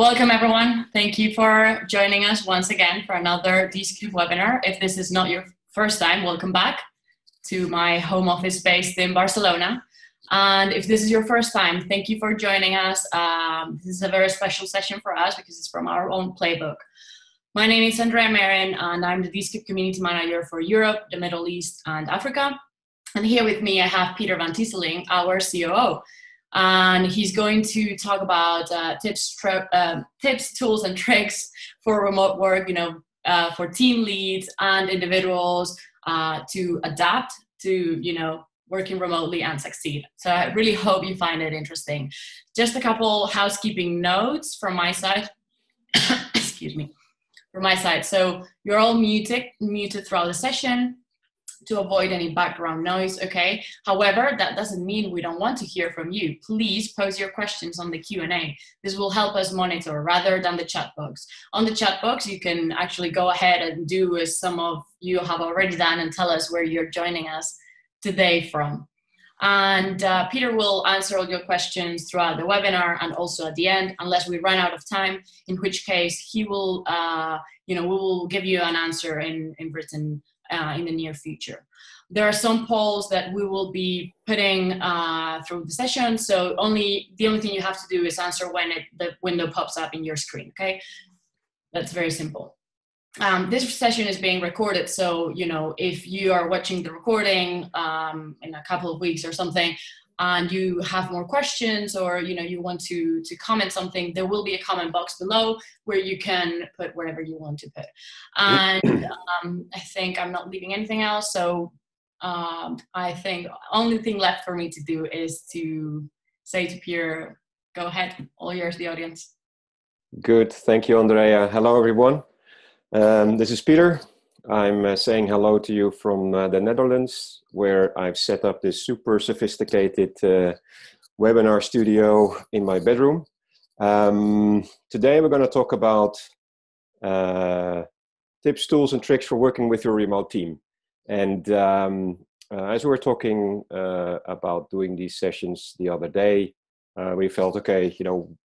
Welcome everyone. Thank you for joining us once again for another Dscoop webinar. If this is not your first time, welcome back to my home office based in Barcelona. And if this is your first time, thank you for joining us. Um, this is a very special session for us because it's from our own playbook. My name is Andrea Marin and I'm the Dscoop Community Manager for Europe, the Middle East and Africa. And here with me I have Peter van Teeseling, our COO and he's going to talk about uh, tips, uh, tips, tools, and tricks for remote work. You know, uh, for team leads and individuals uh, to adapt to you know working remotely and succeed. So I really hope you find it interesting. Just a couple housekeeping notes from my side. Excuse me. From my side. So you're all muted, muted throughout the session to avoid any background noise, okay? However, that doesn't mean we don't want to hear from you. Please post your questions on the Q&A. This will help us monitor rather than the chat box. On the chat box, you can actually go ahead and do as some of you have already done and tell us where you're joining us today from. And uh, Peter will answer all your questions throughout the webinar and also at the end, unless we run out of time, in which case he will, uh, you know, we will give you an answer in, in written uh, in the near future. There are some polls that we will be putting uh, through the session. So only the only thing you have to do is answer when it, the window pops up in your screen. Okay, that's very simple. Um, this session is being recorded, so you know if you are watching the recording um, in a couple of weeks or something, and you have more questions or you know you want to to comment something there will be a comment box below where you can put whatever you want to put. And um, i think i'm not leaving anything else so um, i think only thing left for me to do is to say to pierre go ahead all yours the audience. Good. Thank you andrea. Hello everyone. Um, this is peter I'm uh, saying hello to you from uh, the Netherlands, where I've set up this super sophisticated uh, webinar studio in my bedroom. Um, today, we're going to talk about uh, tips, tools, and tricks for working with your remote team. And um, uh, as we were talking uh, about doing these sessions the other day, we felt okay, you know,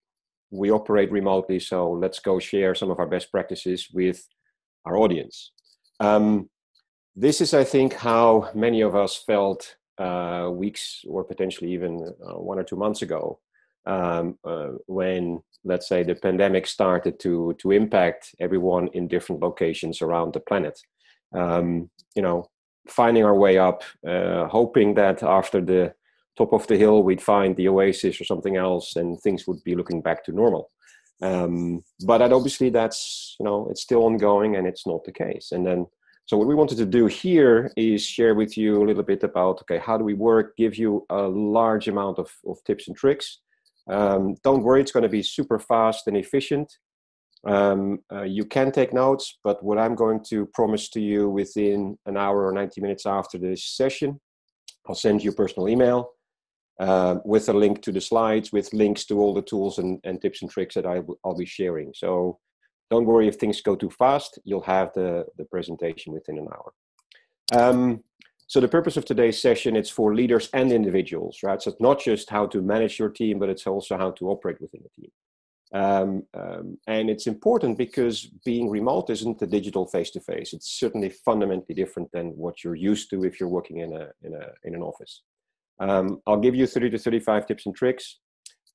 we operate remotely, so let's go share some of our best practices with our audience. Um, this is, I think, how many of us felt uh, weeks or potentially even uh, one or two months ago um, uh, when, let's say, the pandemic started to, to impact everyone in different locations around the planet. Um, you know, finding our way up, uh, hoping that after the top of the hill we'd find the oasis or something else and things would be looking back to normal. Um, but that obviously that's you know it's still ongoing and it's not the case. And then so what we wanted to do here is share with you a little bit about okay how do we work, give you a large amount of, of tips and tricks. Um, don't worry, it's going to be super fast and efficient. Um, uh, you can take notes, but what I'm going to promise to you within an hour or 90 minutes after this session, I'll send you a personal email uh, with a link to the slides, with links to all the tools and, and tips and tricks that I'll be sharing. So don't worry if things go too fast, you'll have the, the presentation within an hour. Um, so the purpose of today's session is for leaders and individuals, right? So it's not just how to manage your team, but it's also how to operate within the team. Um, um, and it's important because being remote isn't the digital face-to-face. It's certainly fundamentally different than what you're used to if you're working in a in a in an office. Um, I'll give you 30 to 35 tips and tricks,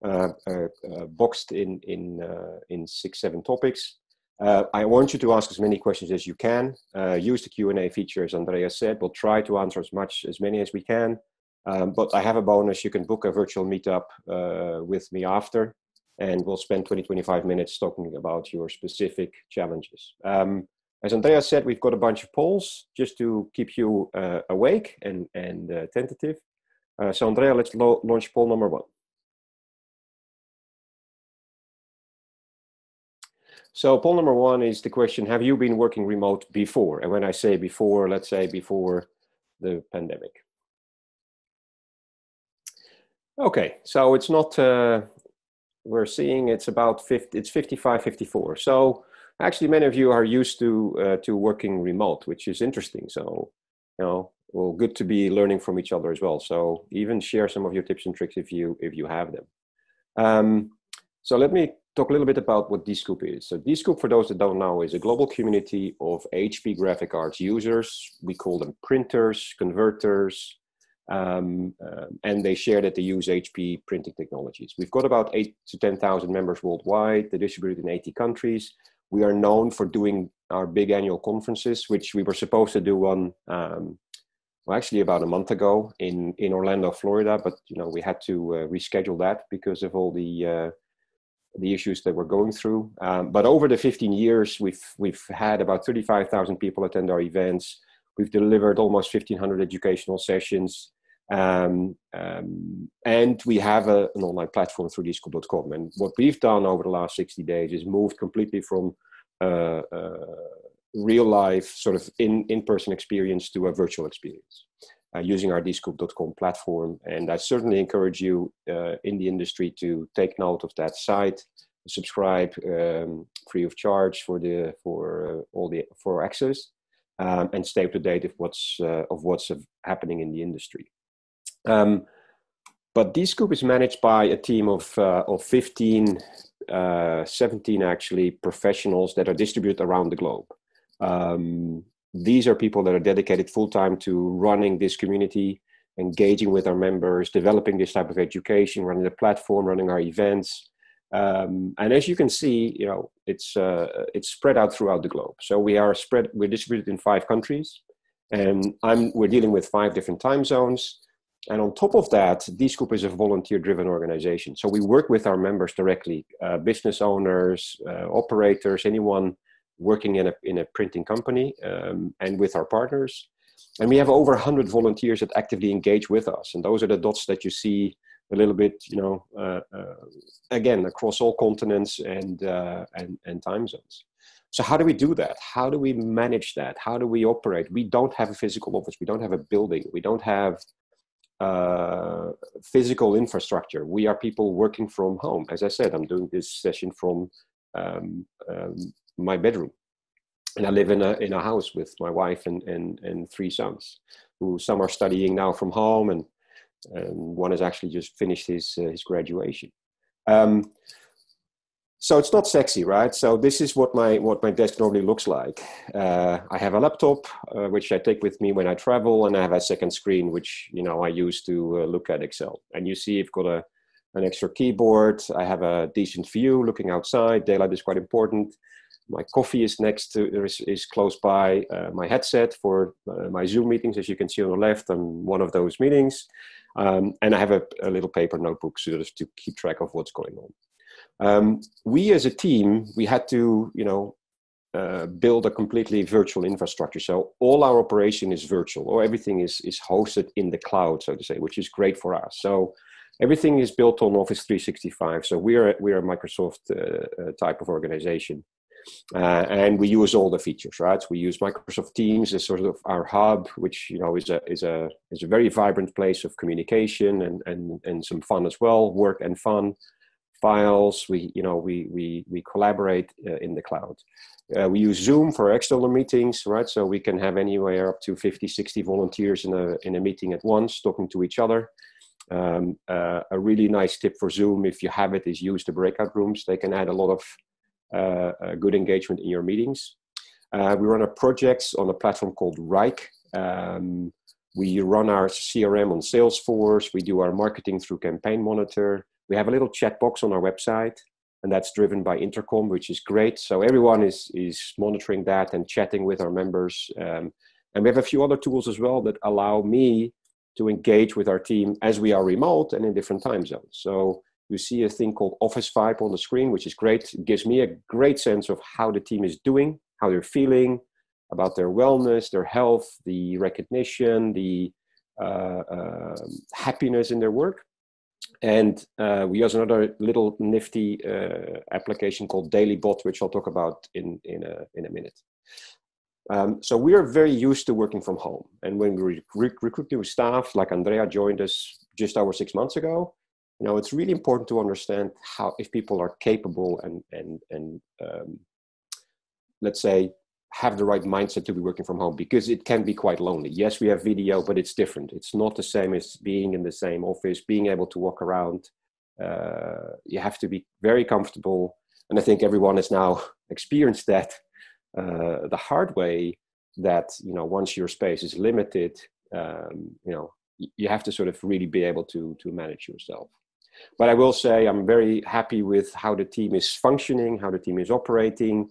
uh, uh, uh, boxed in in uh, in six seven topics. Uh, I want you to ask as many questions as you can. Uh, use the Q and A feature, as Andrea said. We'll try to answer as much as many as we can. Um, but I have a bonus. You can book a virtual meetup with me after, and we'll spend 20 25 minutes talking about your specific challenges. Um, as Andrea said, we've got a bunch of polls just to keep you awake and and tentative. Uh, so Andrea, let's lo launch poll number one. So poll number one is the question, have you been working remote before? And when I say before, let's say before the pandemic. Okay, so it's not, uh, we're seeing it's about 50, it's 55, 54. So actually many of you are used to, uh, to working remote, which is interesting. So, you know, well, good to be learning from each other as well. So even share some of your tips and tricks if you if you have them. Um, so let me talk a little bit about what Dscoop is. So Dscoop, for those that don't know, is a global community of HP graphic arts users. We call them printers, converters, um, uh, and they share that they use HP printing technologies. We've got about eight to 10,000 members worldwide. They're distributed in 80 countries. We are known for doing our big annual conferences, which we were supposed to do one, um, well, actually about a month ago in, in Orlando, Florida, but you know we had to uh, reschedule that because of all the uh, the issues that we're going through. Um, but over the 15 years, we've we've had about 35,000 people attend our events. We've delivered almost 1,500 educational sessions. Um, um, and we have a, an online platform through dscoop.com. And what we've done over the last 60 days is moved completely from uh, uh, real life, sort of in, in-person experience to a virtual experience uh, using our dscoop.com platform. And I certainly encourage you uh, in the industry to take note of that site, subscribe um, free of charge for the for uh, all the for access. Um, and stay up to date of what's uh, of what's happening in the industry. Um, but Dscoop is managed by a team of, uh, of 15, uh, 17 actually professionals that are distributed around the globe. Um, these are people that are dedicated full time to running this community, engaging with our members, developing this type of education, running the platform, running our events. Um, and as you can see, you know, it's uh, it's spread out throughout the globe. So we are spread, we're distributed in five countries, and I'm we're dealing with five different time zones. And on top of that, Dscoop is a volunteer driven organization. So we work with our members directly, uh, business owners, uh, operators, anyone working in a, in a printing company, um, and with our partners. And we have over 100 volunteers that actively engage with us. And those are the dots that you see a little bit, you know, uh, uh again, across all continents and, uh, and, and time zones. So how do we do that? How do we manage that? How do we operate? We don't have a physical office. We don't have a building. We don't have uh, physical infrastructure. We are people working from home. As I said, I'm doing this session from um, um, my bedroom. And I live in a, in a house with my wife and, and, and three sons, who some are studying now from home, and, and one has actually just finished his, uh, his graduation. Um, so it's not sexy right? So this is what my what my desk normally looks like. Uh, i have a laptop uh, which i take with me when i travel and i have a second screen which you know i use to uh, look at excel. And you see i've got a an extra keyboard. I have a decent view looking outside. Daylight is quite important my coffee is next to is, is close by uh, my headset for uh, my zoom meetings as you can see on the left i'm one of those meetings um, and i have a, a little paper notebook sort to keep track of what's going on um, we as a team, we had to, you know, uh, build a completely virtual infrastructure. So all our operation is virtual, or everything is is hosted in the cloud, so to say, which is great for us. So everything is built on Office 365. So we are we are a Microsoft uh, uh, type of organization, uh, and we use all the features. Right? We use Microsoft Teams as sort of our hub, which you know is a is a is a very vibrant place of communication and and and some fun as well, work and fun files. We, you know, we, we, we collaborate uh, in the cloud. Uh, we use Zoom for external meetings, right? So we can have anywhere up to 50, 60 volunteers in a, in a meeting at once, talking to each other. Um, uh, a really nice tip for Zoom, if you have it, is use the breakout rooms. They can add a lot of good engagement in your meetings. Uh, we run our projects on a platform called Wrike. Um, we run our CRM on Salesforce. We do our marketing through Campaign Monitor. We have a little chat box on our website, and that's driven by Intercom, which is great. So everyone is is monitoring that and chatting with our members. Um, and we have a few other tools as well that allow me to engage with our team as we are remote and in different time zones. So you see a thing called Officevibe on the screen, which is great. It gives me a great sense of how the team is doing, how they're feeling, about their wellness, their health, the recognition, the uh, uh, happiness in their work. And uh, we use another little nifty uh, application called DailyBot, which I'll talk about in, in, a, in a minute. Um, so we are very used to working from home. And when we rec- recruit new staff, like Andrea joined us just over six months ago, you know, it's really important to understand how, if people are capable and, and, and um, let's say, have the right mindset to be working from home because it can be quite lonely. Yes, we have video, but it's different. It's not the same as being in the same office, being able to walk around, uh, you have to be very comfortable. And I think everyone has now experienced that uh, the hard way. That you know, once your space is limited, um, you know, you have to sort of really be able to to manage yourself. But I will say I'm very happy with how the team is functioning, how the team is operating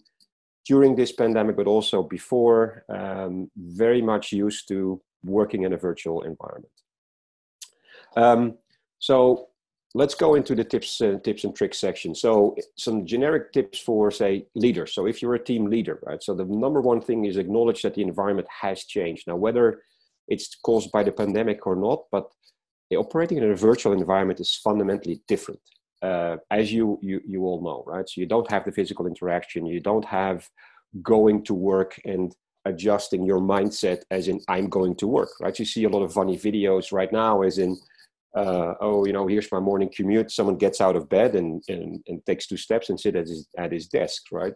during this pandemic, but also before. Um, very much used to working in a virtual environment. Um, so let's go into the tips, uh, tips and tricks section. So some generic tips for say leaders. So if you're a team leader, right? So the number one thing is acknowledge that the environment has changed. Now, whether it's caused by the pandemic or not, but operating in a virtual environment is fundamentally different. Uh, as you, you you all know, right? So you don't have the physical interaction. You don't have going to work and adjusting your mindset as in I'm going to work, right? You see a lot of funny videos right now as in uh, oh, you know, here's my morning commute. Someone gets out of bed and, and, and takes two steps and sit at his, at his desk, right?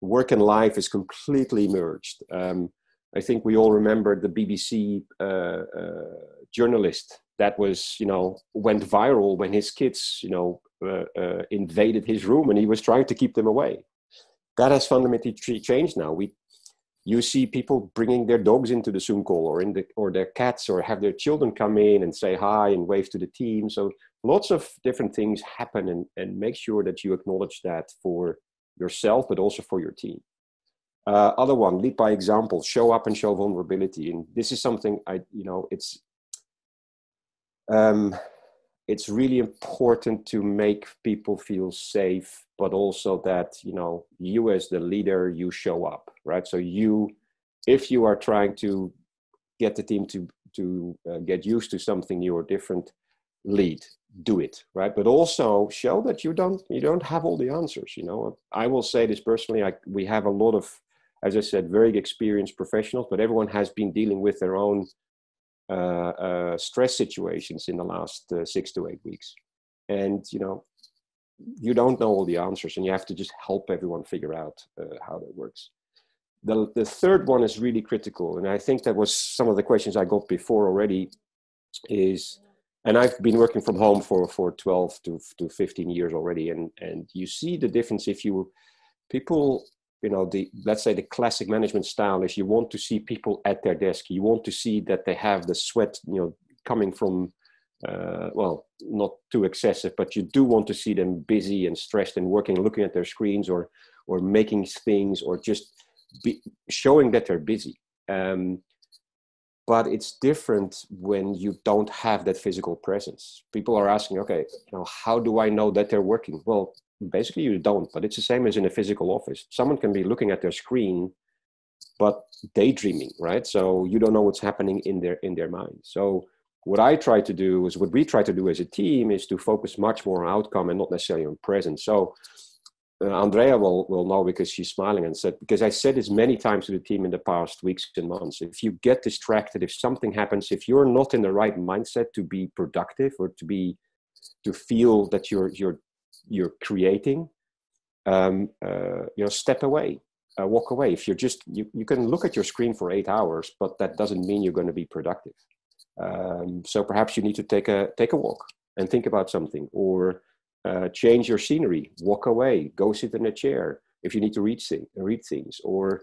Work and life is completely merged. Um, I think we all remember the BBC uh, uh, journalist that was, you know, went viral when his kids, you know, uh, uh, invaded his room and he was trying to keep them away. That has fundamentally changed now. We you see people bringing their dogs into the Zoom call or in the or their cats or have their children come in and say hi and wave to the team. So lots of different things happen and, and make sure that you acknowledge that for yourself, but also for your team. Uh, other one, lead by example, show up and show vulnerability. And this is something I, you know, it's um, it's really important to make people feel safe but also that you know you as the leader you show up right? So you if you are trying to get the team to to uh, get used to something new or different lead do it right? But also show that you don't you don't have all the answers you know? I will say this personally I, we have a lot of as i said very experienced professionals but everyone has been dealing with their own Uh, uh, stress situations in the last uh, six to eight weeks. And, you know, you don't know all the answers and you have to just help everyone figure out uh, how that works. The, the third one is really critical. And I think that was some of the questions I got before already is, and I've been working from home for, for 12 to, to 15 years already. And, and you see the difference if you, people you know the let's say the classic management style is you want to see people at their desk. You want to see that they have the sweat you know coming from uh, well not too excessive but you do want to see them busy and stressed and working looking at their screens or or making things or just be, showing that they're busy. Um, but it's different when you don't have that physical presence. People are asking okay you know how do i know that they're working? Well basically you don't but it's the same as in a physical office. Someone can be looking at their screen but daydreaming right? So you don't know what's happening in their in their mind. So what i try to do is what we try to do as a team is to focus much more on outcome and not necessarily on presence. So uh, andrea will, will know because she's smiling and said because i said this many times to the team in the past weeks and months if you get distracted if something happens if you're not in the right mindset to be productive or to be to feel that you're you're you're creating, um, uh, you know, step away, uh, walk away. If you're just, you, you can look at your screen for eight hours, but that doesn't mean you're going to be productive. Um, so perhaps you need to take a take a walk and think about something, or uh, change your scenery, walk away, go sit in a chair. If you need to read thing, read things, or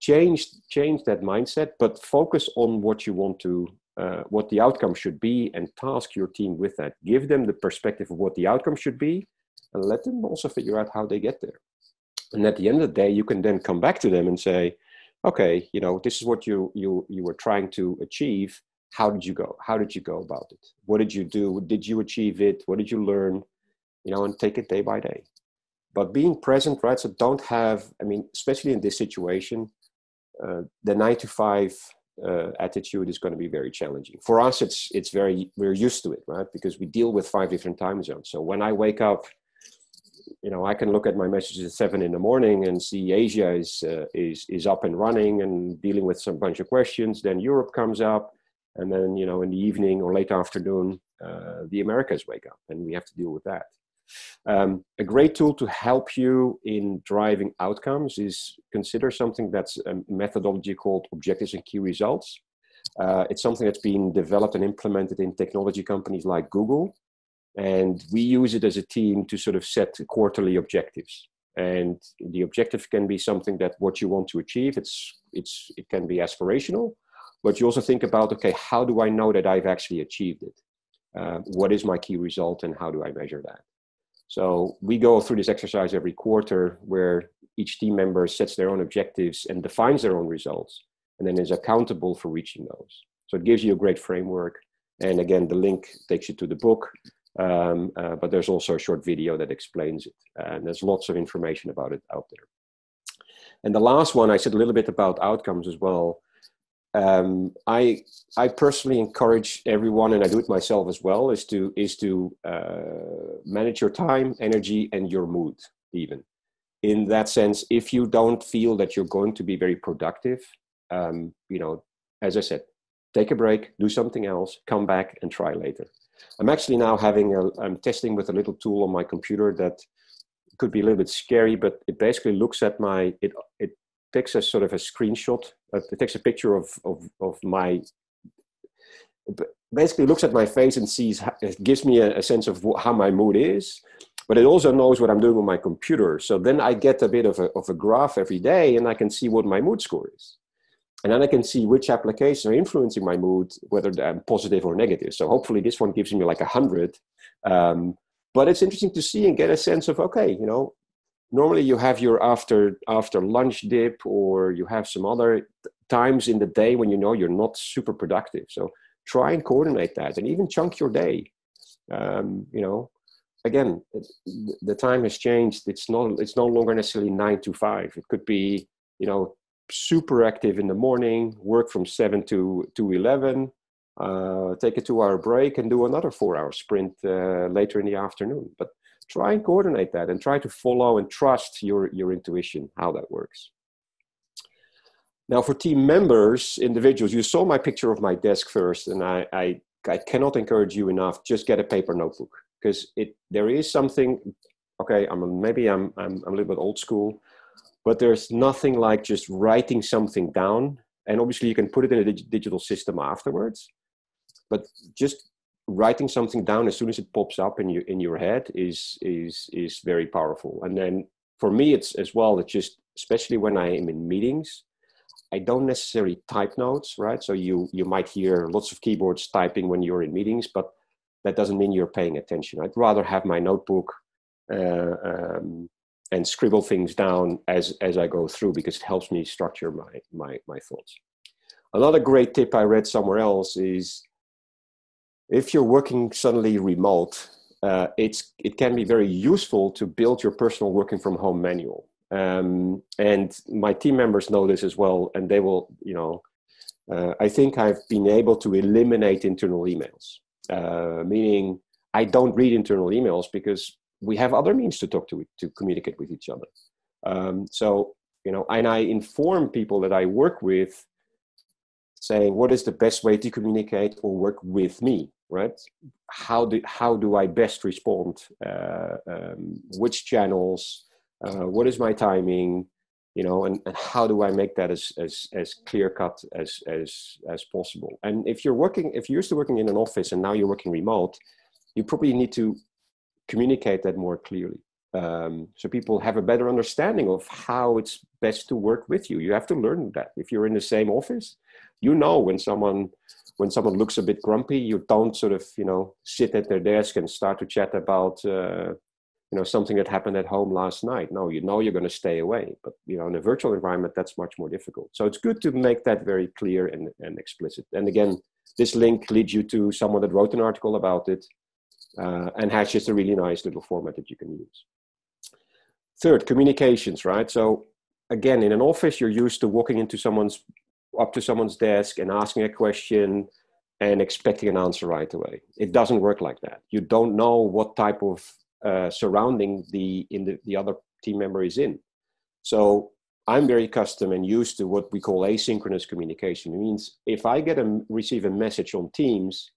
change change that mindset, but focus on what you want to uh, what the outcome should be and task your team with that. Give them the perspective of what the outcome should be and let them also figure out how they get there. And at the end of the day, you can then come back to them and say, okay, you know, this is what you you you were trying to achieve. How did you go? How did you go about it? What did you do? Did you achieve it? What did you learn? You know, and take it day by day. But being present, right? So don't have, I mean, especially in this situation, uh, the nine to five uh, attitude is going to be very challenging. For us, it's it's very we're used to it, right? Because we deal with five different time zones. So when I wake up you know, I can look at my messages at seven in the morning and see Asia is uh, is is up and running and dealing with some bunch of questions. Then Europe comes up, and then you know, in the evening or late afternoon, uh, the Americas wake up, and we have to deal with that. Um, a great tool to help you in driving outcomes is consider something that's a methodology called objectives and key results. Uh, it's something that's been developed and implemented in technology companies like Google And we use it as a team to sort of set quarterly objectives. And the objective can be something that what you want to achieve. It's it's it can be aspirational, but you also think about okay, how do I know that I've actually achieved it? Uh, what is my key result, and how do I measure that? So we go through this exercise every quarter where each team member sets their own objectives and defines their own results, and then is accountable for reaching those. So it gives you a great framework. And again, the link takes you to the book, um, uh, but there's also a short video that explains it. And there's lots of information about it out there. And the last one, I said a little bit about outcomes as well. Um, I I personally encourage everyone, and I do it myself as well, is to is to uh, manage your time, energy, and your mood. Even in that sense, if you don't feel that you're going to be very productive, um, you know, as I said, take a break, do something else, come back, and try later. I'm actually now having a, I'm testing with a little tool on my computer that could be a little bit scary, but it basically looks at my, it, it takes a sort of a screenshot, uh, it takes a picture of, of, of my, basically looks at my face and sees, it gives me a, a sense of how my mood is, but it also knows what I'm doing on my computer. So then I get a bit of a, of a graph every day and I can see what my mood score is and then I can see which applications are influencing my mood, whether they're positive or negative. So hopefully this one gives me like a hundred. Um, but it's interesting to see and get a sense of okay, you know, normally you have your after after lunch dip, or you have some other times in the day when you know you're not super productive. So try and coordinate that, and even chunk your day. Um, you know, again, the time has changed. It's not it's no longer necessarily nine to five. It could be you know super active in the morning, work from 7 to, to 11, uh, take a two hour break, and do another four hour sprint uh, later in the afternoon. But try and coordinate that and try to follow and trust your, your intuition, how that works. Now, for team members, individuals, you saw my picture of my desk first, and I, I, I cannot encourage you enough. Just get a paper notebook because it there is something. Okay, I'm maybe I'm, I'm I'm a little bit old school but there's nothing like just writing something down and obviously you can put it in a dig- digital system afterwards but just writing something down as soon as it pops up in your in your head is is is very powerful. And then for me it's as well it's just especially when i am in meetings i don't necessarily type notes right? So you you might hear lots of keyboards typing when you're in meetings but that doesn't mean you're paying attention. I'd rather have my notebook uh, um, and scribble things down as as I go through because it helps me structure my my my thoughts. Another great tip I read somewhere else is if you're working suddenly remote, uh, it's it can be very useful to build your personal working from home manual. Um, and my team members know this as well, and they will, you know, uh, I think I've been able to eliminate internal emails, uh, meaning I don't read internal emails because we have other means to talk to to communicate with each other. Um, so you know, and I inform people that I work with, saying what is the best way to communicate or work with me, right? How do how do I best respond? Uh, um, which channels? Uh, what is my timing? You know, and, and how do I make that as as as clear cut as as as possible? And if you're working, if you're used to working in an office and now you're working remote, you probably need to communicate that more clearly. Um, so people have a better understanding of how it's best to work with you. You have to learn that. If you're in the same office, you know when someone when someone looks a bit grumpy, you don't sort of you know sit at their desk and start to chat about uh, you know something that happened at home last night. No, you know you're going to stay away. But you know in a virtual environment, that's much more difficult. So it's good to make that very clear and, and explicit. And again, this link leads you to someone that wrote an article about it uh, and has just a really nice little format that you can use. Third, communications, right? So again, in an office, you're used to walking into someone's up to someone's desk and asking a question and expecting an answer right away. It doesn't work like that. You don't know what type of uh, surrounding the in the, the other team member is in. So I'm very accustomed and used to what we call asynchronous communication. It means if I get a receive a message on Teams,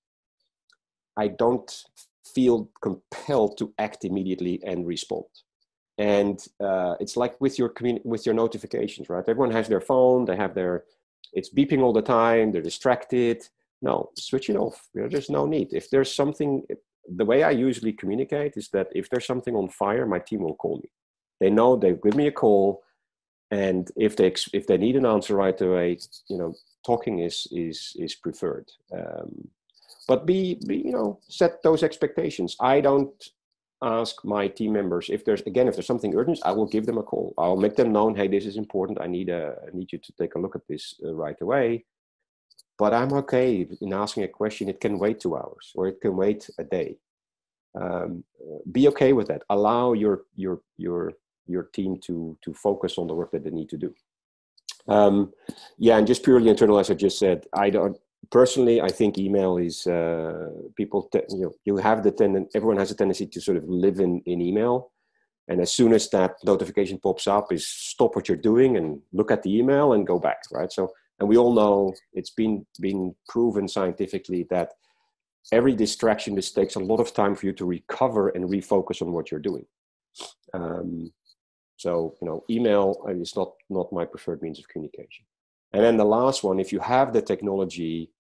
I don't feel compelled to act immediately and respond and uh, it's like with your with your notifications right everyone has their phone they have their it's beeping all the time they're distracted no switch it off there's no need if there's something the way I usually communicate is that if there's something on fire, my team will call me. They know they give me a call, and if they if they need an answer right away, you know, talking is is is preferred. Um, but be, be you know set those expectations. I don't ask my team members if there's again if there's something urgent i will give them a call. I'll make them known hey this is important. I need a I need you to take a look at this uh, right away. But i'm okay in asking a question. It can wait two hours or it can wait a day. Um, be okay with that. Allow your your your your team to to focus on the work that they need to do. Um, yeah and just purely internal as i just said i don't personally, I think email is uh, people. Te- you know, you have the tendency. Everyone has a tendency to sort of live in in email, and as soon as that notification pops up, is stop what you're doing and look at the email and go back. Right. So, and we all know it's been been proven scientifically that every distraction this takes a lot of time for you to recover and refocus on what you're doing. Um, so, you know, email is not not my preferred means of communication. And then the last one, if you have the technology,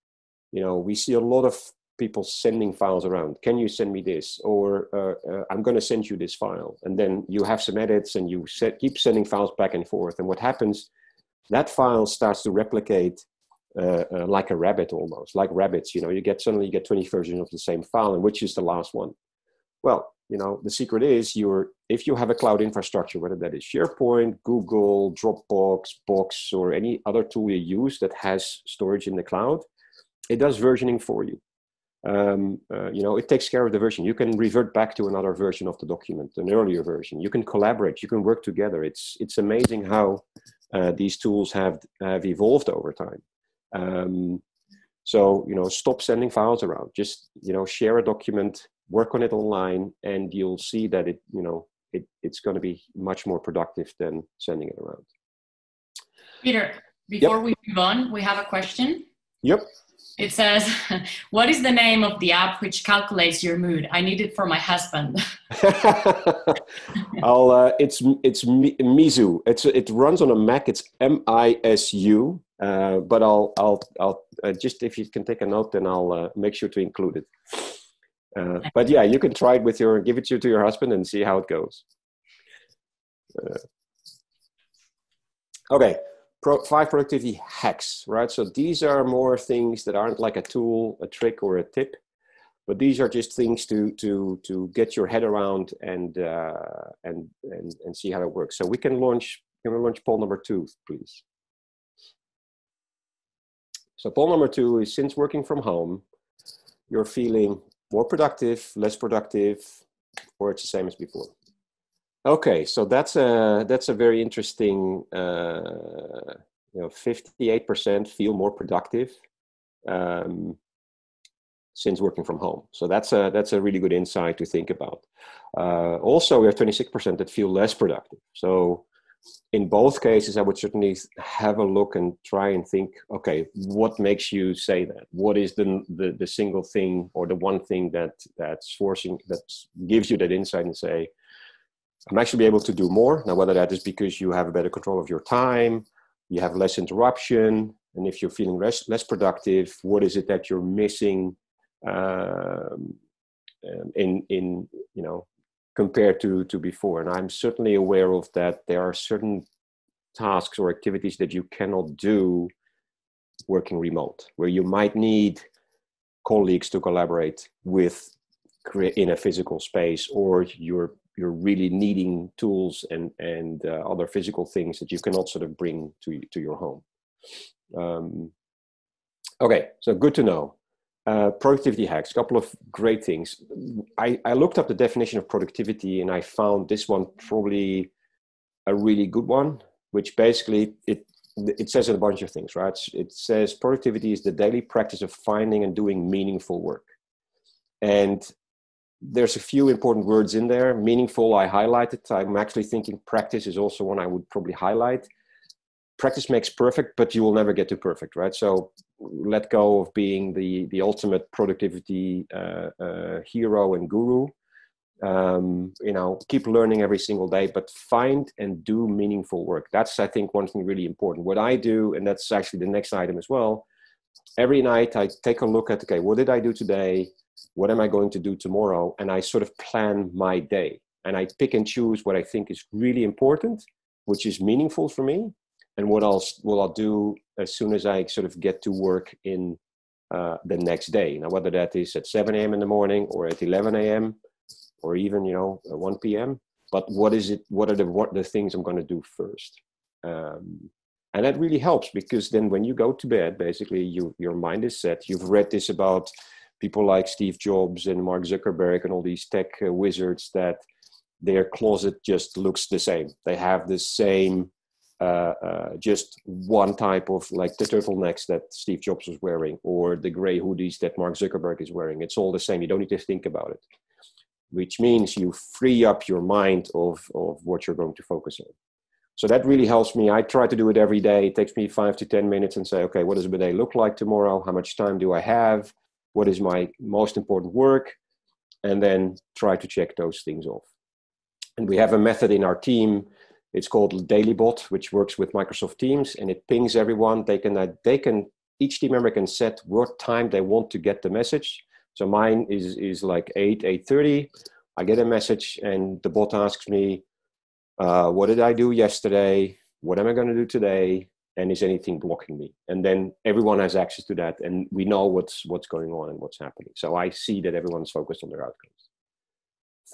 you know, we see a lot of people sending files around. Can you send me this? Or uh, uh, I'm going to send you this file. And then you have some edits and you set, keep sending files back and forth. And what happens, that file starts to replicate uh, uh, like a rabbit almost, like rabbits. You know, you get suddenly you get 20 versions of the same file, and which is the last one? Well, you know the secret is you're if you have a cloud infrastructure whether that is sharepoint google dropbox box or any other tool you use that has storage in the cloud it does versioning for you. Um, uh, you know it takes care of the version. You can revert back to another version of the document an earlier version. You can collaborate. You can work together. It's it's amazing how uh, these tools have have evolved over time. Um, so you know stop sending files around. Just you know share a document work on it online and you'll see that it you know it, it's going to be much more productive than sending it around. Peter before yep. we move on we have a question. Yep. It says what is the name of the app which calculates your mood? I need it for my husband. I'll uh, it's it's misu it's it runs on a mac. It's m-i-s-u uh, but i'll i'll i'll uh, just if you can take a note then i'll uh, make sure to include it uh, but yeah, you can try it with your, give it to, to your husband and see how it goes. Uh, okay, Pro, five productivity hacks, right? So these are more things that aren't like a tool, a trick, or a tip, but these are just things to to to get your head around and uh, and and and see how it works. So we can launch. Can we launch poll number two, please? So poll number two is since working from home, you're feeling more productive, less productive, or it's the same as before. Okay, so that's a that's a very interesting. Uh, you know, fifty-eight percent feel more productive um, since working from home. So that's a that's a really good insight to think about. Uh, also, we have twenty-six percent that feel less productive. So in both cases, I would certainly have a look and try and think, okay, what makes you say that? What is the, the, the single thing or the one thing that that's forcing that gives you that insight and say, I'm actually able to do more. Now, whether that is because you have a better control of your time, you have less interruption, and if you're feeling less less productive, what is it that you're missing um, in in you know compared to to before. And i'm certainly aware of that there are certain tasks or activities that you cannot do working remote where you might need colleagues to collaborate with in a physical space or you're you're really needing tools and and uh, other physical things that you cannot sort of bring to to your home. Um, okay so good to know uh, productivity hacks, a couple of great things. I, I looked up the definition of productivity and I found this one probably a really good one, which basically it it says a bunch of things, right? It says productivity is the daily practice of finding and doing meaningful work. And there's a few important words in there. Meaningful, I highlighted. I'm actually thinking practice is also one I would probably highlight. Practice makes perfect, but you will never get to perfect, right? So let go of being the the ultimate productivity uh, uh, hero and guru. Um, you know, keep learning every single day, but find and do meaningful work. That's I think one thing really important. What I do, and that's actually the next item as well. Every night I take a look at okay, what did I do today? what am I going to do tomorrow? And I sort of plan my day and I pick and choose what I think is really important, which is meaningful for me, and what else will I'll do as soon as I sort of get to work in uh, the next day. Now, whether that is at 7 a.m. in the morning or at 11 a.m. or even you know 1 p.m. But what is it? What are the what the things I'm going to do first? Um, and that really helps because then when you go to bed, basically you your mind is set. You've read this about people like Steve Jobs and Mark Zuckerberg and all these tech uh, wizards that their closet just looks the same. They have the same uh, uh, just one type of like the turtlenecks that Steve Jobs was wearing or the gray hoodies that Mark Zuckerberg is wearing. It's all the same. You don't need to think about it, which means you free up your mind of, of what you're going to focus on. So that really helps me. I try to do it every day. It takes me five to 10 minutes and say, okay, what does the day look like tomorrow? How much time do I have? What is my most important work? And then try to check those things off. And we have a method in our team it's called DailyBot, which works with Microsoft Teams, and it pings everyone. They can uh, they can each team member can set what time they want to get the message. So mine is is like eight eight thirty. I get a message, and the bot asks me, uh, "What did I do yesterday? What am I going to do today? And is anything blocking me?" And then everyone has access to that, and we know what's what's going on and what's happening. So I see that everyone's focused on their outcomes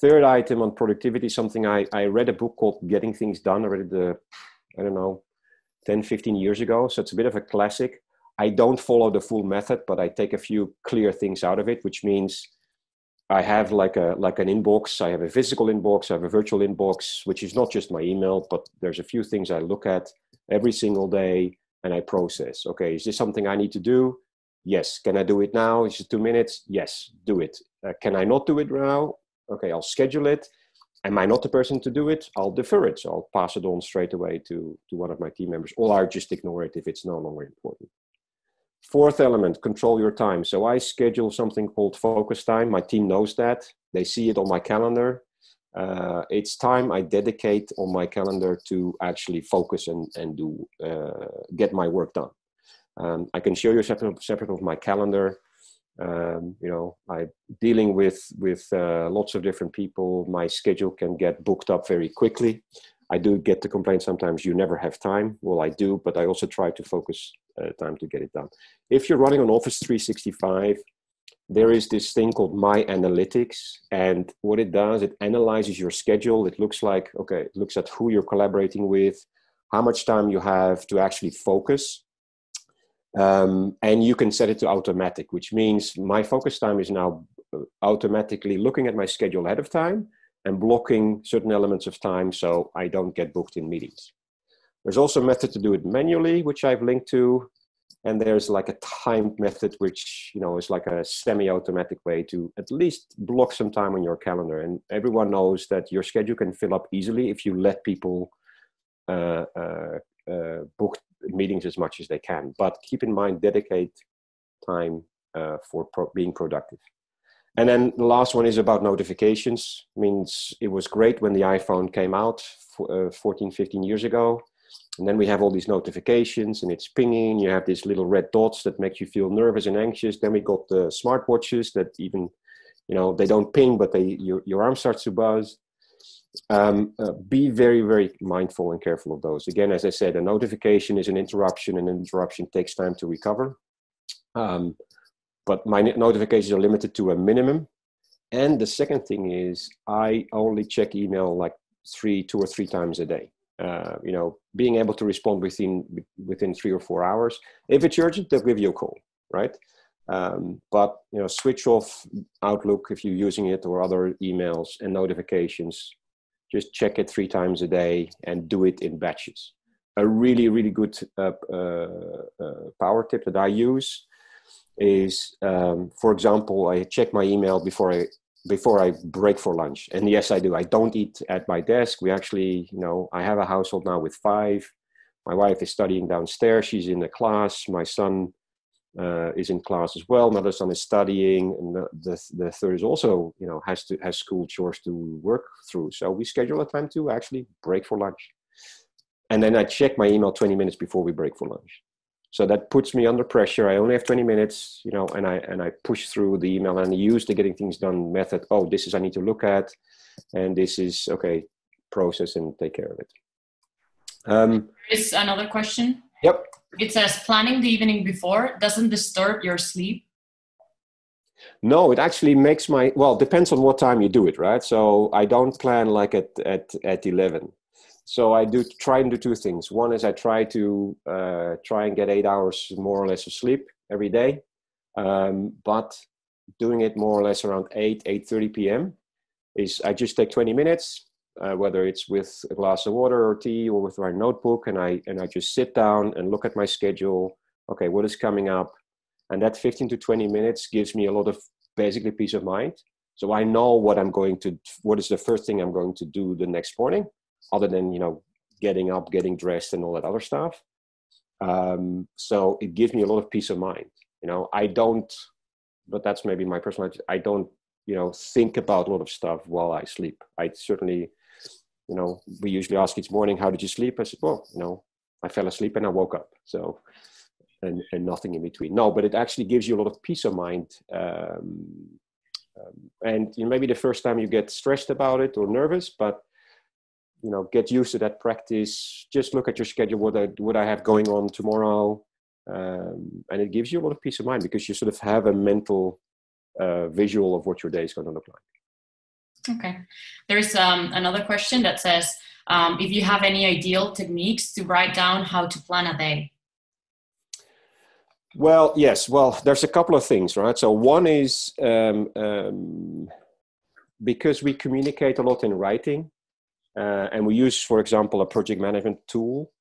third item on productivity, something I, I read a book called Getting Things Done. I read it, the, I don't know, 10, 15 years ago. So it's a bit of a classic. I don't follow the full method, but I take a few clear things out of it, which means I have like a like an inbox. I have a physical inbox. I have a virtual inbox, which is not just my email, but there's a few things I look at every single day and I process. Okay, is this something I need to do? Yes. Can I do it now? Is it two minutes? Yes, do it. Uh, can I not do it now? Okay, I'll schedule it. Am I not the person to do it? I'll defer it. So I'll pass it on straight away to, to one of my team members, or I'll just ignore it if it's no longer important. Fourth element, control your time. So I schedule something called focus time. My team knows that. They see it on my calendar. Uh, it's time I dedicate on my calendar to actually focus and, and do uh, get my work done. Um, I can show you separate, separate of my calendar um, you know i'm dealing with with uh, lots of different people my schedule can get booked up very quickly. I do get the complaint sometimes you never have time. Well i do but i also try to focus uh, time to get it done. If you're running on office 365 there is this thing called my analytics and what it does it analyzes your schedule. It looks like okay it looks at who you're collaborating with how much time you have to actually focus um, and you can set it to automatic, which means my focus time is now uh, automatically looking at my schedule ahead of time and blocking certain elements of time so I don't get booked in meetings. There's also a method to do it manually, which I've linked to. And there's like a timed method, which you know is like a semi-automatic way to at least block some time on your calendar. And everyone knows that your schedule can fill up easily if you let people uh, uh, uh, book meetings as much as they can. But keep in mind, dedicate time uh, for pro- being productive. And then the last one is about notifications. Means it was great when the iPhone came out for, uh, 14, 15 years ago. And then we have all these notifications and it's pinging. You have these little red dots that make you feel nervous and anxious. Then we got the smartwatches that even, you know, they don't ping, but they your, your arm starts to buzz um, uh, be very, very mindful and careful of those. Again, as I said, a notification is an interruption, and an interruption takes time to recover. Um, but my notifications are limited to a minimum. And the second thing is, I only check email like three, two or three times a day. Uh, you know, being able to respond within within three or four hours. If it's urgent, they'll give you a call, right? Um, but you know, switch off Outlook if you're using it or other emails and notifications just check it three times a day and do it in batches. A really, really good uh, uh, uh, power tip that I use is, um, for example, I check my email before I before I break for lunch. And yes, I do. I don't eat at my desk. We actually, you know, I have a household now with five. My wife is studying downstairs. She's in the class. My son uh, is in class as well. Another son is studying, and the, the, the third is also, you know, has to has school chores to work through. So we schedule a time to actually break for lunch, and then I check my email 20 minutes before we break for lunch. So that puts me under pressure. I only have 20 minutes, you know, and I and I push through the email and use the getting things done method. Oh, this is I need to look at, and this is okay, process and take care of it. Um, is another question. Yep. It says planning the evening before doesn't disturb your sleep. No, it actually makes my well depends on what time you do it, right? So I don't plan like at at at eleven. So I do try and do two things. One is I try to uh, try and get eight hours more or less of sleep every day, um, but doing it more or less around eight eight thirty p.m. is I just take twenty minutes, uh, whether it's with a glass of water or tea or with my notebook, and I and I just sit down and look at my schedule. Okay, what is coming up? And that 15 to 20 minutes gives me a lot of basically peace of mind. So I know what I'm going to, what is the first thing I'm going to do the next morning, other than you know getting up, getting dressed, and all that other stuff. Um, so it gives me a lot of peace of mind. You know, I don't, but that's maybe my personal. I don't, you know, think about a lot of stuff while I sleep. I certainly you know, we usually ask each morning, how did you sleep? I said, well, you know, I fell asleep and I woke up. So, and, and nothing in between. No, but it actually gives you a lot of peace of mind. Um, um, and you know, maybe the first time you get stressed about it or nervous, but you know, get used to that practice. Just look at your schedule, what I, what I have going on tomorrow. Um, and it gives you a lot of peace of mind because you sort of have a mental uh, visual of what your day is going to look like. Okay. There's um, another question that says um, if you have any ideal techniques to write down how to plan a day. Well, yes. Well, there's a couple of things, right? So, one is um, um because we communicate a lot in writing, uh, and we use, for example, a project management tool.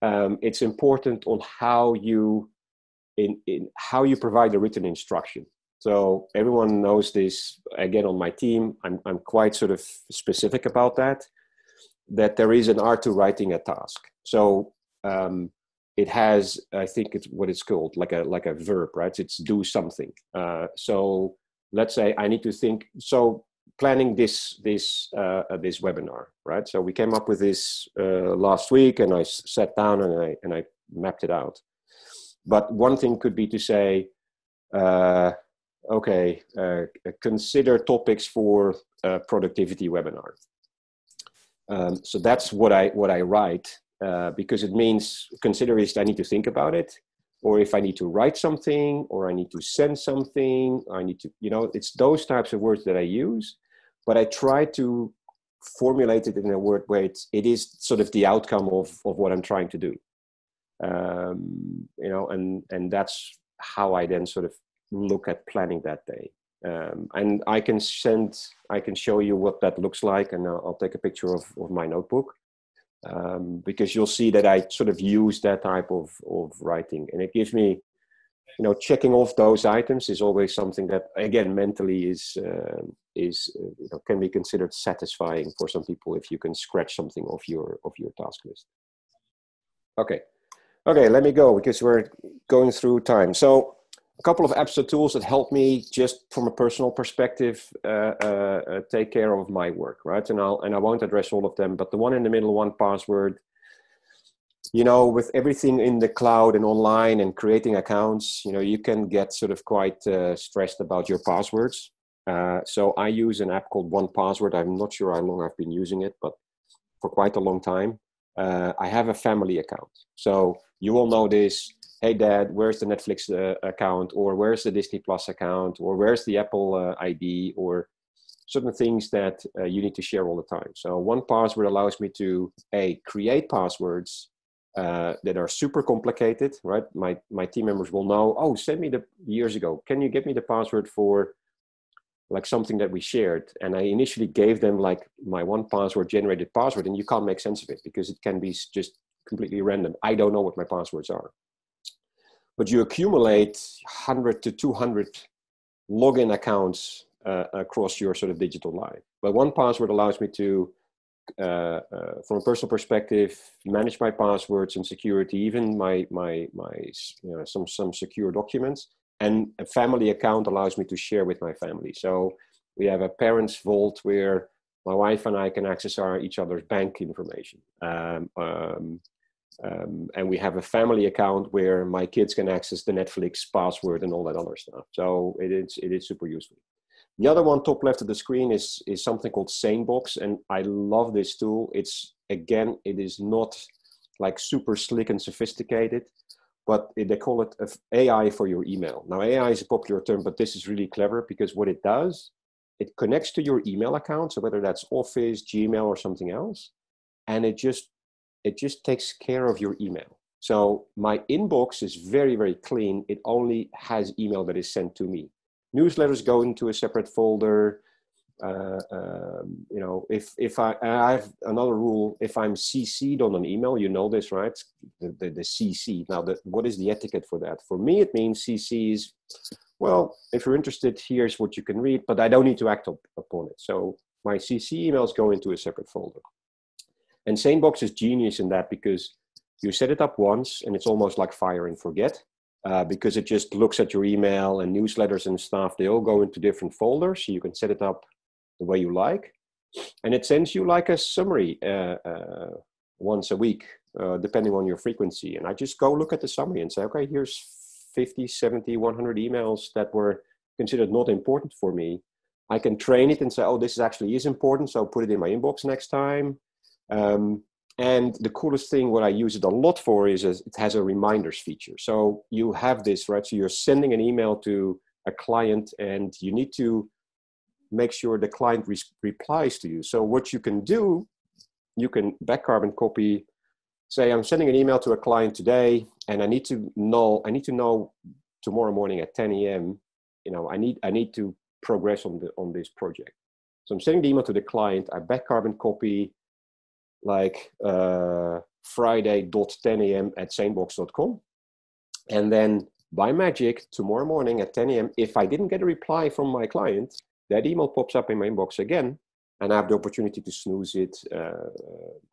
Um, it's important on how you in, in how you provide the written instruction. So everyone knows this. Again, on my team, I'm, I'm quite sort of specific about that, that there is an art to writing a task. So um, it has, I think it's what it's called, like a, like a verb, right? It's do something. Uh, so let's say I need to think, so planning this, this, uh, uh this webinar, right? So we came up with this uh, last week and I sat down and I, and I mapped it out. But one thing could be to say, uh, okay, uh, consider topics for a productivity webinar. Um, so that's what I what I write uh, because it means consider is I need to think about it, or if I need to write something, or I need to send something, I need to you know it's those types of words that I use, but I try to formulate it in a word where it's, it is sort of the outcome of of what I'm trying to do. Um, you know, and and that's how I then sort of look at planning that day. Um, and I can send, I can show you what that looks like, and I'll, I'll take a picture of, of my notebook um, because you'll see that I sort of use that type of, of writing, and it gives me, you know, checking off those items is always something that, again, mentally is uh, is uh, you know, can be considered satisfying for some people if you can scratch something off your of your task list. Okay, okay, let me go because we're going through time. So a couple of apps or tools that help me just from a personal perspective uh, uh, uh, take care of my work, right? And I'll and I won't address all of them, but the one in the middle, 1Password. You know, with everything in the cloud and online and creating accounts, you know, you can get sort of quite uh, stressed about your passwords. Uh, so I use an app called 1Password. I'm not sure how long I've been using it, but for quite a long time. Uh, I have a family account, so you all know this hey dad where's the netflix uh, account? Or where's the disney plus account? Or where's the apple uh, id or certain things that uh, you need to share all the time. So 1Password allows me to a create passwords uh, that are super complicated right? My my team members will know oh send me the years ago. Can you get me the password for like something that we shared? And i initially gave them like my 1Password generated password and you can't make sense of it because it can be just completely random. I don't know what my passwords are but you accumulate 100 to 200 login accounts uh, across your sort of digital life. But 1Password allows me to, uh, uh, from a personal perspective, manage my passwords and security, even my my my you know, some some secure documents. And a family account allows me to share with my family. So we have a parents' vault where my wife and I can access our each other's bank information. Um, um, um, and we have a family account where my kids can access the Netflix password and all that other stuff. So it is it is super useful. The other one, top left of the screen, is is something called SaneBox, and I love this tool. It's again, it is not like super slick and sophisticated, but it, they call it AI for your email. Now, AI is a popular term, but this is really clever because what it does, it connects to your email account, so whether that's Office, Gmail, or something else, and it just it just takes care of your email. So my inbox is very, very clean. It only has email that is sent to me. Newsletters go into a separate folder. Uh, um, you know, if if I, I have another rule, if I'm CC'd on an email, you know this, right? The, the, the CC. Now, the, what is the etiquette for that? For me, it means CC is, well, if you're interested, here's what you can read, but I don't need to act up, upon it. So my CC emails go into a separate folder. And SaneBox is genius in that because you set it up once and it's almost like fire and forget uh, because it just looks at your email and newsletters and stuff. They all go into different folders. So you can set it up the way you like. And it sends you like a summary uh, uh, once a week, uh, depending on your frequency. And I just go look at the summary and say, okay, here's 50, 70, 100 emails that were considered not important for me. I can train it and say, oh, this actually is important. So I'll put it in my inbox next time. Um, and the coolest thing, what I use it a lot for, is it has a reminders feature. So you have this, right? So you're sending an email to a client and you need to make sure the client re- replies to you. So what you can do, you can back carbon copy, say I'm sending an email to a client today and I need to know, I need to know tomorrow morning at 10 a.m., you know, I need, I need to progress on the, on this project. So I'm sending the email to the client, I back carbon copy like uh, friday.10 a.m. at sanebox.com. And then by magic, tomorrow morning at 10 a.m., if I didn't get a reply from my client, that email pops up in my inbox again, and I have the opportunity to snooze it. Uh,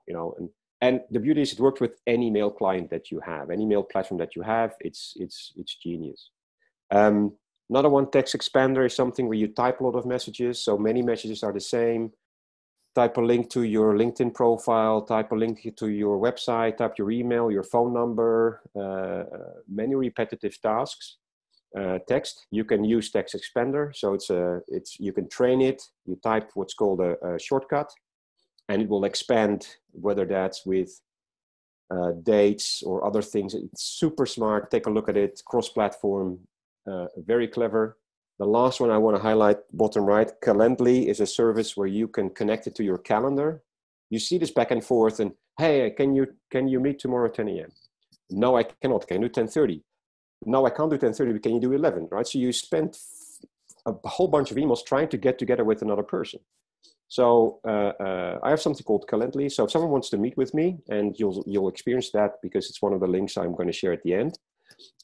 you know, and and the beauty is it works with any mail client that you have, any mail platform that you have. It's it's it's genius. Um, another one, text expander, is something where you type a lot of messages, so many messages are the same type a link to your LinkedIn profile, type a link to your website, type your email, your phone number, uh, many repetitive tasks. Uh, text, you can use Text Expander. So it's a, it's you can train it. You type what's called a, a shortcut, and it will expand. Whether that's with uh, dates or other things, it's super smart. Take a look at it. Cross-platform, uh, very clever. The last one I want to highlight, bottom right, Calendly is a service where you can connect it to your calendar. You see this back and forth, and hey, can you can you meet tomorrow at 10 a.m.? No, I cannot. Can you do 10:30? No, I can't do 10:30. But can you do 11? Right. So you spend a whole bunch of emails trying to get together with another person. So uh, uh, I have something called Calendly. So if someone wants to meet with me, and you'll you'll experience that because it's one of the links I'm going to share at the end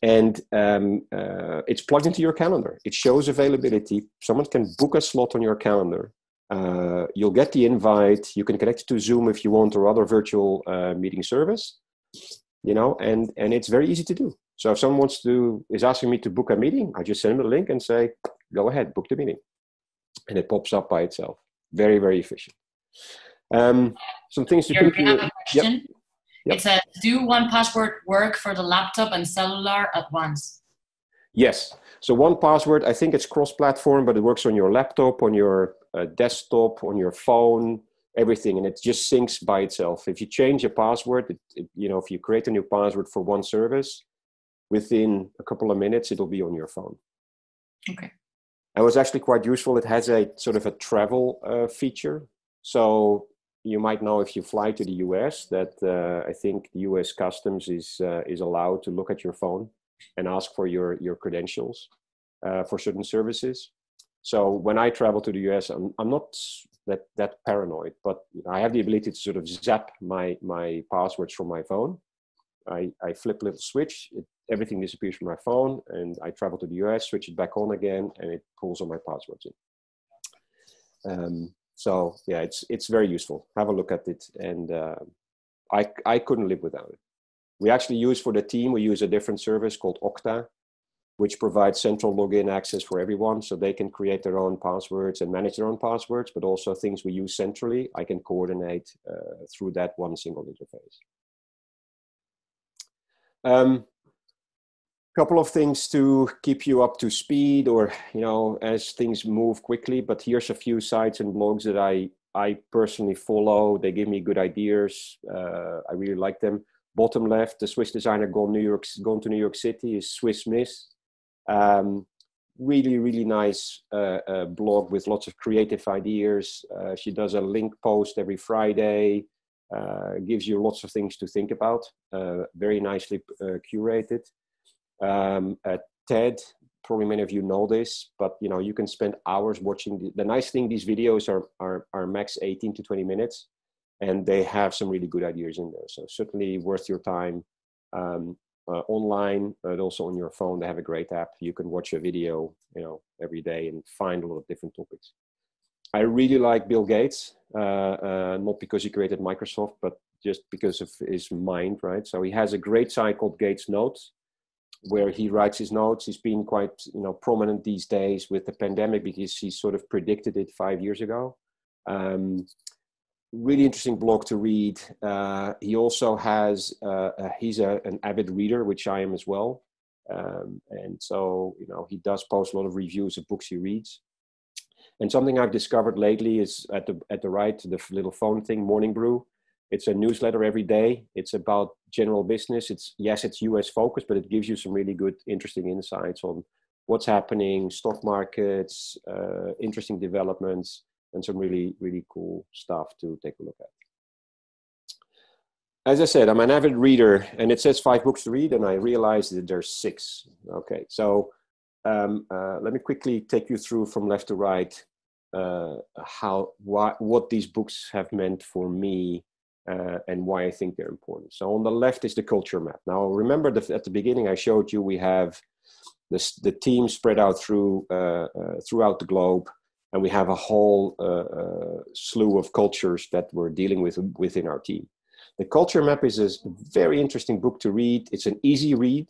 and um, uh, it's plugged into your calendar. It shows availability. Someone can book a slot on your calendar. Uh, you'll get the invite. You can connect to Zoom if you want or other virtual uh, meeting service. You know, and and it's very easy to do. So if someone wants to is asking me to book a meeting, I just send them a link and say, "Go ahead, book the meeting," and it pops up by itself. Very very efficient. Um, some things to. Have a question. Yep. Yep. It says, do 1Password work for the laptop and cellular at once? Yes. So 1Password, I think it's cross-platform, but it works on your laptop, on your uh, desktop, on your phone, everything, and it just syncs by itself. If you change a password, it, it, you know, if you create a new password for one service, within a couple of minutes, it'll be on your phone. Okay. And it was actually quite useful. It has a sort of a travel uh, feature. So you might know if you fly to the US that uh, I think the US Customs is uh, is allowed to look at your phone and ask for your your credentials uh, for certain services. So when I travel to the US, I'm, I'm not that that paranoid, but I have the ability to sort of zap my my passwords from my phone. I, I flip a little switch, it, everything disappears from my phone, and I travel to the US, switch it back on again, and it pulls all my passwords in. Um, so yeah, it's it's very useful. Have a look at it, and uh, I I couldn't live without it. We actually use for the team. We use a different service called Okta, which provides central login access for everyone, so they can create their own passwords and manage their own passwords. But also things we use centrally, I can coordinate uh, through that one single interface. Um, couple of things to keep you up to speed or you know as things move quickly but here's a few sites and blogs that i i personally follow. They give me good ideas. Uh, i really like them. Bottom left the swiss designer gone new york gone to new york city is swiss miss. Um, really really nice uh, uh, blog with lots of creative ideas. Uh, she does a link post every friday uh, gives you lots of things to think about uh, very nicely curated um, at TED. Probably many of you know this, but you know you can spend hours watching. The, the nice thing, these videos are, are are max 18 to 20 minutes, and they have some really good ideas in there. So certainly worth your time. Um, uh, online, but also on your phone, they have a great app. You can watch a video, you know, every day and find a lot of different topics. I really like Bill Gates, uh, uh, not because he created Microsoft, but just because of his mind, right? So he has a great site called Gates Notes, where he writes his notes. He's been quite you know prominent these days with the pandemic because he sort of predicted it five years ago. Um, really interesting blog to read. Uh, he also has uh, uh, he's a, an avid reader, which I am as well. Um, and so you know he does post a lot of reviews of books he reads. And something I've discovered lately is at the at the right, the little phone thing, Morning Brew it's a newsletter every day. It's about general business. It's yes it's us focused but it gives you some really good interesting insights on what's happening stock markets uh, interesting developments and some really really cool stuff to take a look at. As i said i'm an avid reader and it says five books to read and i realized that there's six. Okay so um, uh, let me quickly take you through from left to right uh, how what, what these books have meant for me uh, and why I think they're important. So on the left is the culture map. Now remember that at the beginning I showed you we have this, the team spread out through uh, uh, throughout the globe, and we have a whole uh, uh, slew of cultures that we're dealing with within our team. The culture map is a very interesting book to read. It's an easy read.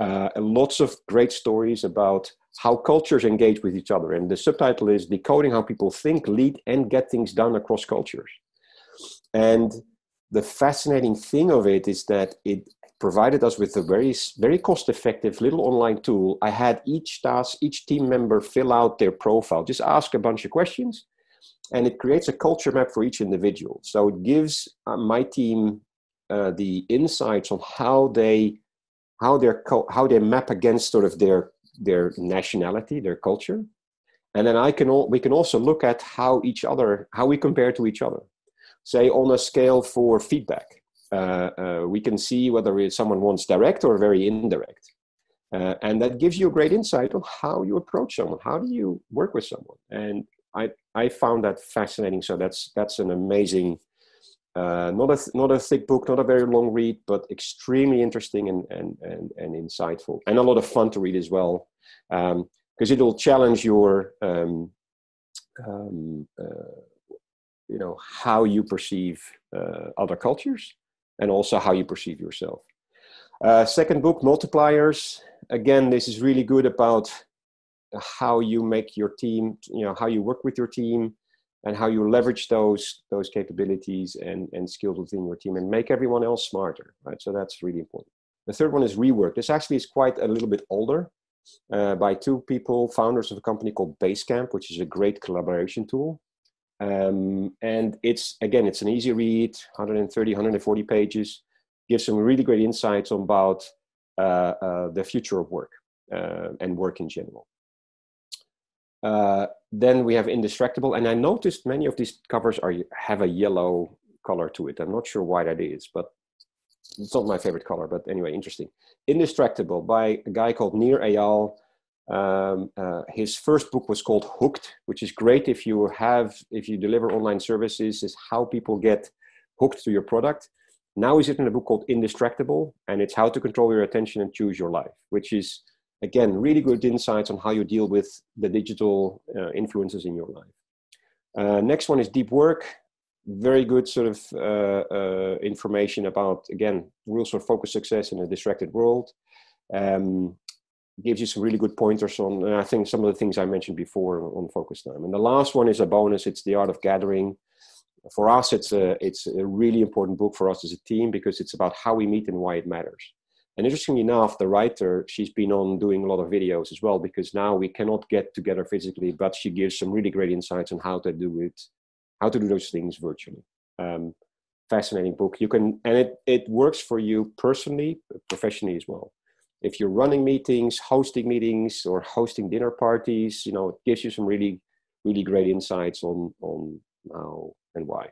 Uh, lots of great stories about how cultures engage with each other. And the subtitle is Decoding How People Think, Lead, and Get Things Done Across Cultures. And the fascinating thing of it is that it provided us with a very very cost effective little online tool. I had each task each team member fill out their profile just ask a bunch of questions and it creates a culture map for each individual. So it gives uh, my team uh, the insights on how they how they how they map against sort of their their nationality their culture. And then i can all, we can also look at how each other how we compare to each other say on a scale for feedback. Uh, uh, we can see whether someone wants direct or very indirect. Uh, and that gives you a great insight on how you approach someone. How do you work with someone? And I, I found that fascinating. So that's, that's an amazing, uh, not, a, not a thick book, not a very long read, but extremely interesting and, and, and, and insightful. And a lot of fun to read as well. Because um, it'll challenge your um, um, uh, you know how you perceive uh, other cultures and also how you perceive yourself. Uh, second book multipliers. Again this is really good about how you make your team you know how you work with your team and how you leverage those those capabilities and and skills within your team and make everyone else smarter right? So that's really important. The third one is rework. This actually is quite a little bit older uh, by two people founders of a company called basecamp which is a great collaboration tool um, and it's, again, it's an easy read, 130, 140 pages, gives some really great insights about uh, uh, the future of work uh, and work in general. Uh, then we have Indistractable, and I noticed many of these covers are have a yellow color to it. I'm not sure why that is, but it's not my favorite color, but anyway, interesting. Indistractable by a guy called Nir Eyal. Um, uh, his first book was called Hooked, which is great if you have if you deliver online services. Is how people get hooked to your product. Now he's written a book called Indistractable, and it's how to control your attention and choose your life, which is again really good insights on how you deal with the digital uh, influences in your life. Uh, next one is Deep Work. Very good sort of uh, uh, information about again rules for focused success in a distracted world. Um, gives you some really good pointers on, I think, some of the things I mentioned before on focus time. And the last one is a bonus. It's the art of gathering. For us, it's a it's a really important book for us as a team because it's about how we meet and why it matters. And interestingly enough, the writer, she's been on doing a lot of videos as well because now we cannot get together physically, but she gives some really great insights on how to do it, how to do those things virtually. Um, fascinating book. You can, and it, it works for you personally, professionally as well. If you're running meetings, hosting meetings, or hosting dinner parties, you know, it gives you some really, really great insights on, on how and why.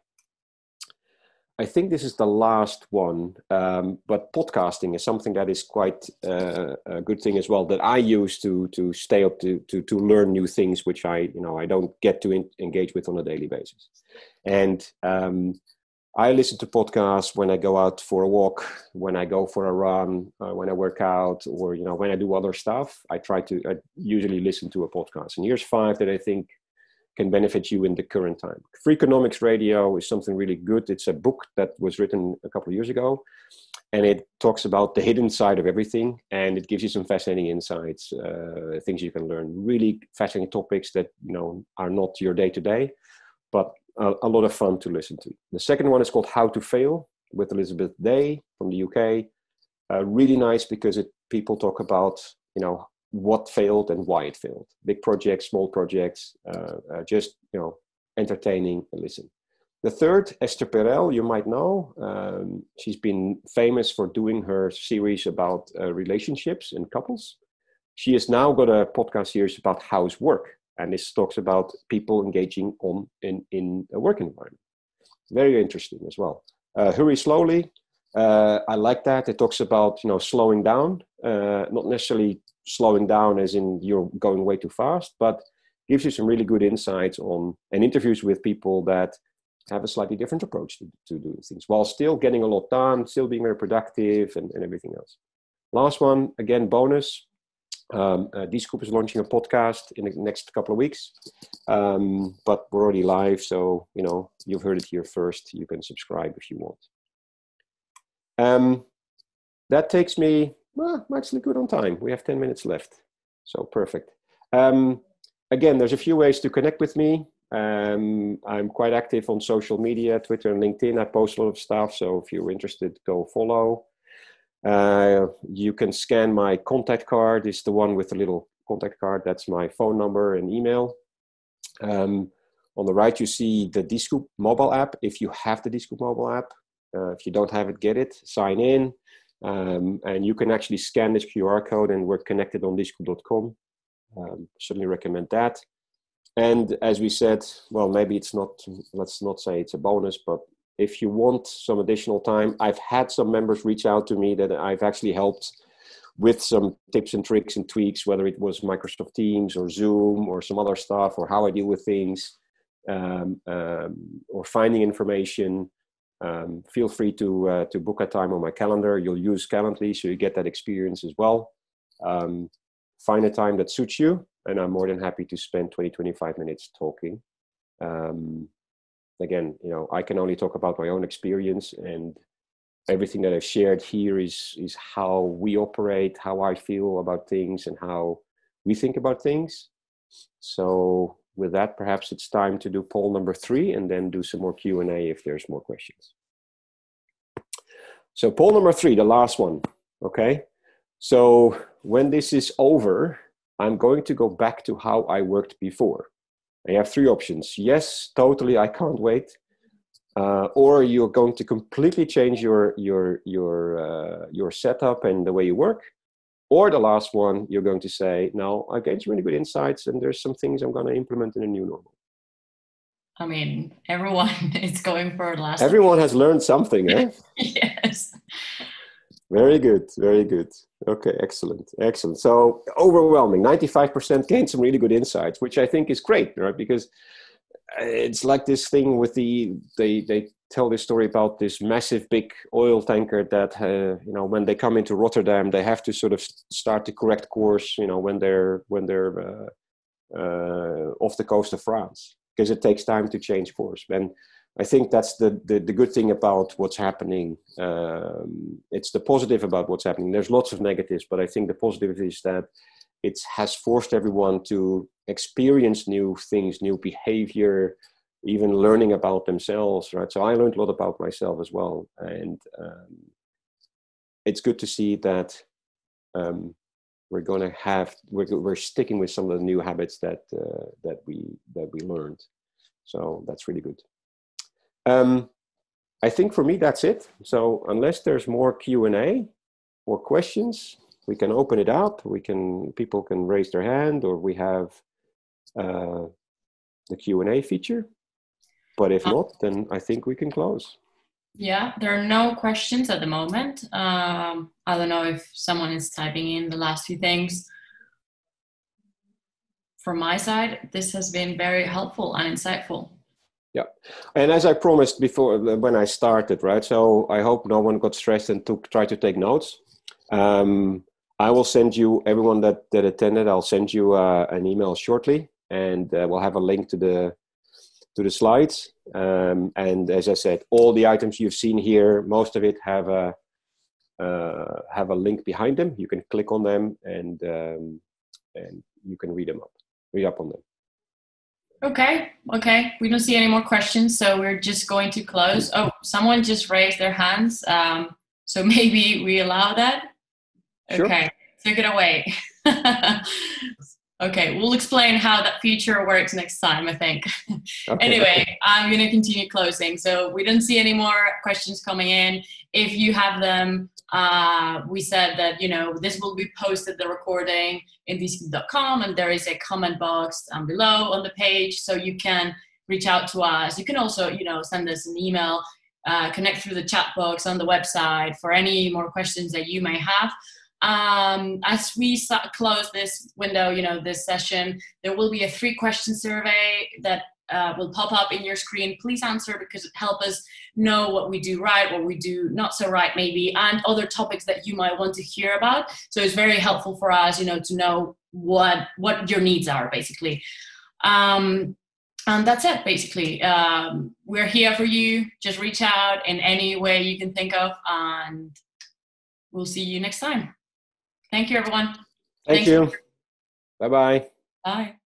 I think this is the last one, um, but podcasting is something that is quite uh, a good thing as well that I use to to stay up to to to learn new things, which I you know I don't get to in, engage with on a daily basis. And um, I listen to podcasts when I go out for a walk, when I go for a run, uh, when I work out, or you know when I do other stuff. I try to I usually listen to a podcast. And here's five that I think can benefit you in the current time. Freakonomics Radio is something really good. It's a book that was written a couple of years ago, and it talks about the hidden side of everything, and it gives you some fascinating insights, uh, things you can learn, really fascinating topics that you know are not your day to day, but a, a, lot of fun to listen to. The second one is called How to Fail with Elizabeth Day from the UK. Uh, really nice because it people talk about you know what failed and why it failed. Big projects, small projects, uh, uh, just you know, entertaining and listen. The third, Esther Perel, you might know. Um, she's been famous for doing her series about uh, relationships and couples. She has now got a podcast series about How's Work, and this talks about people engaging on in, in a work environment. Very interesting as well. Uh, Hurry Slowly, uh, I like that. It talks about you know slowing down, uh, not necessarily slowing down as in you're going way too fast, but gives you some really good insights on and interviews with people that have a slightly different approach to, to doing things while still getting a lot done, still being very productive and, and everything else. Last one, again, bonus. Um, uh, is launching a podcast in the next couple of weeks, um, but we're already live, so you know you've heard it here first. You can subscribe if you want. Um, that takes me well, I'm actually good on time. We have 10 minutes left. So perfect. Um, again, there's a few ways to connect with me. Um, I'm quite active on social media, Twitter and LinkedIn. I post a lot of stuff. So if you're interested, go follow. Uh, you can scan my contact card. It's the one with the little contact card. That's my phone number and email. Um, on the right, you see the Dscoop mobile app. If you have the Dscoop mobile app, uh, if you don't have it, get it. Sign in. Um, and you can actually scan this QR code and we're connected on dscoop.com. Um, certainly recommend that. And as we said, well, maybe it's not, let's not say it's a bonus, but if you want some additional time, I've had some members reach out to me that I've actually helped with some tips and tricks and tweaks, whether it was Microsoft Teams or Zoom or some other stuff, or how I deal with things, um, um, or finding information um, feel free to uh, to book a time on my calendar. You'll use Calendly, so you get that experience as well. Um, find a time that suits you, and I'm more than happy to spend 20, 25 minutes talking. Um, again, you know, I can only talk about my own experience, and everything that I've shared here is is how we operate, how I feel about things, and how we think about things. So with that, perhaps it's time to do poll number three and then do some more Q&A if there's more questions. So poll number three, the last one, okay? So when this is over, I'm going to go back to how I worked before. I have three options. Yes, totally, I can't wait. Uh, or you're going to completely change your your your uh, your setup and the way you work, or the last one, you're going to say, no, I gained some really good insights and there's some things I'm going to implement in a new normal. I mean, everyone is going for the last. Everyone has learned something, eh? yes. Very good, very good. Okay, excellent, excellent. So overwhelming, 95% gained some really good insights, which I think is great, right? Because it's like this thing with the they they tell this story about this massive big oil tanker that uh, you know when they come into Rotterdam they have to sort of start the correct course you know when they're when they're uh, uh, off the coast of France because it takes time to change course and I think that's the, the, the good thing about what's happening. Um, it's the positive about what's happening. There's lots of negatives, but I think the positive is that it has forced everyone to experience new things, new behavior, even learning about themselves, right? So I learned a lot about myself as well, and um, it's good to see that um, we're going to have we're, we're sticking with some of the new habits that uh, that we that we learned so that's really good um, i think for me that's it so unless there's more q&a or questions we can open it up we can people can raise their hand or we have uh, the q&a feature but if not then i think we can close yeah, there are no questions at the moment. Um, I don't know if someone is typing in the last few things. From my side, this has been very helpful and insightful. Yeah, and as I promised before when I started, right? So I hope no one got stressed and took try to take notes. Um, I will send you everyone that that attended. I'll send you uh, an email shortly, and uh, we'll have a link to the to the slides. Um, and as I said, all the items you've seen here, most of it have a uh, have a link behind them. You can click on them and um, and you can read them up, read up on them. Okay, okay. We don't see any more questions, so we're just going to close. Oh, someone just raised their hands. Um, so maybe we allow that. Sure. Okay, take it away. Okay, we'll explain how that feature works next time, I think. Okay. anyway, I'm going to continue closing. So we don't see any more questions coming in. If you have them, uh, we said that, you know, this will be posted, the recording in dscoop.com, and there is a comment box down below on the page, so you can reach out to us. You can also, you know, send us an email, uh, connect through the chat box on the website for any more questions that you may have um, as we close this window, you know, this session, there will be a three question survey that uh, will pop up in your screen. Please answer because it helps us know what we do right, what we do not so right, maybe, and other topics that you might want to hear about. So it's very helpful for us, you know, to know what what your needs are, basically. Um, and that's it, basically. Um, we're here for you. Just reach out in any way you can think of, and we'll see you next time. Thank you, everyone. Thank Thanks. you. Bye-bye. Bye.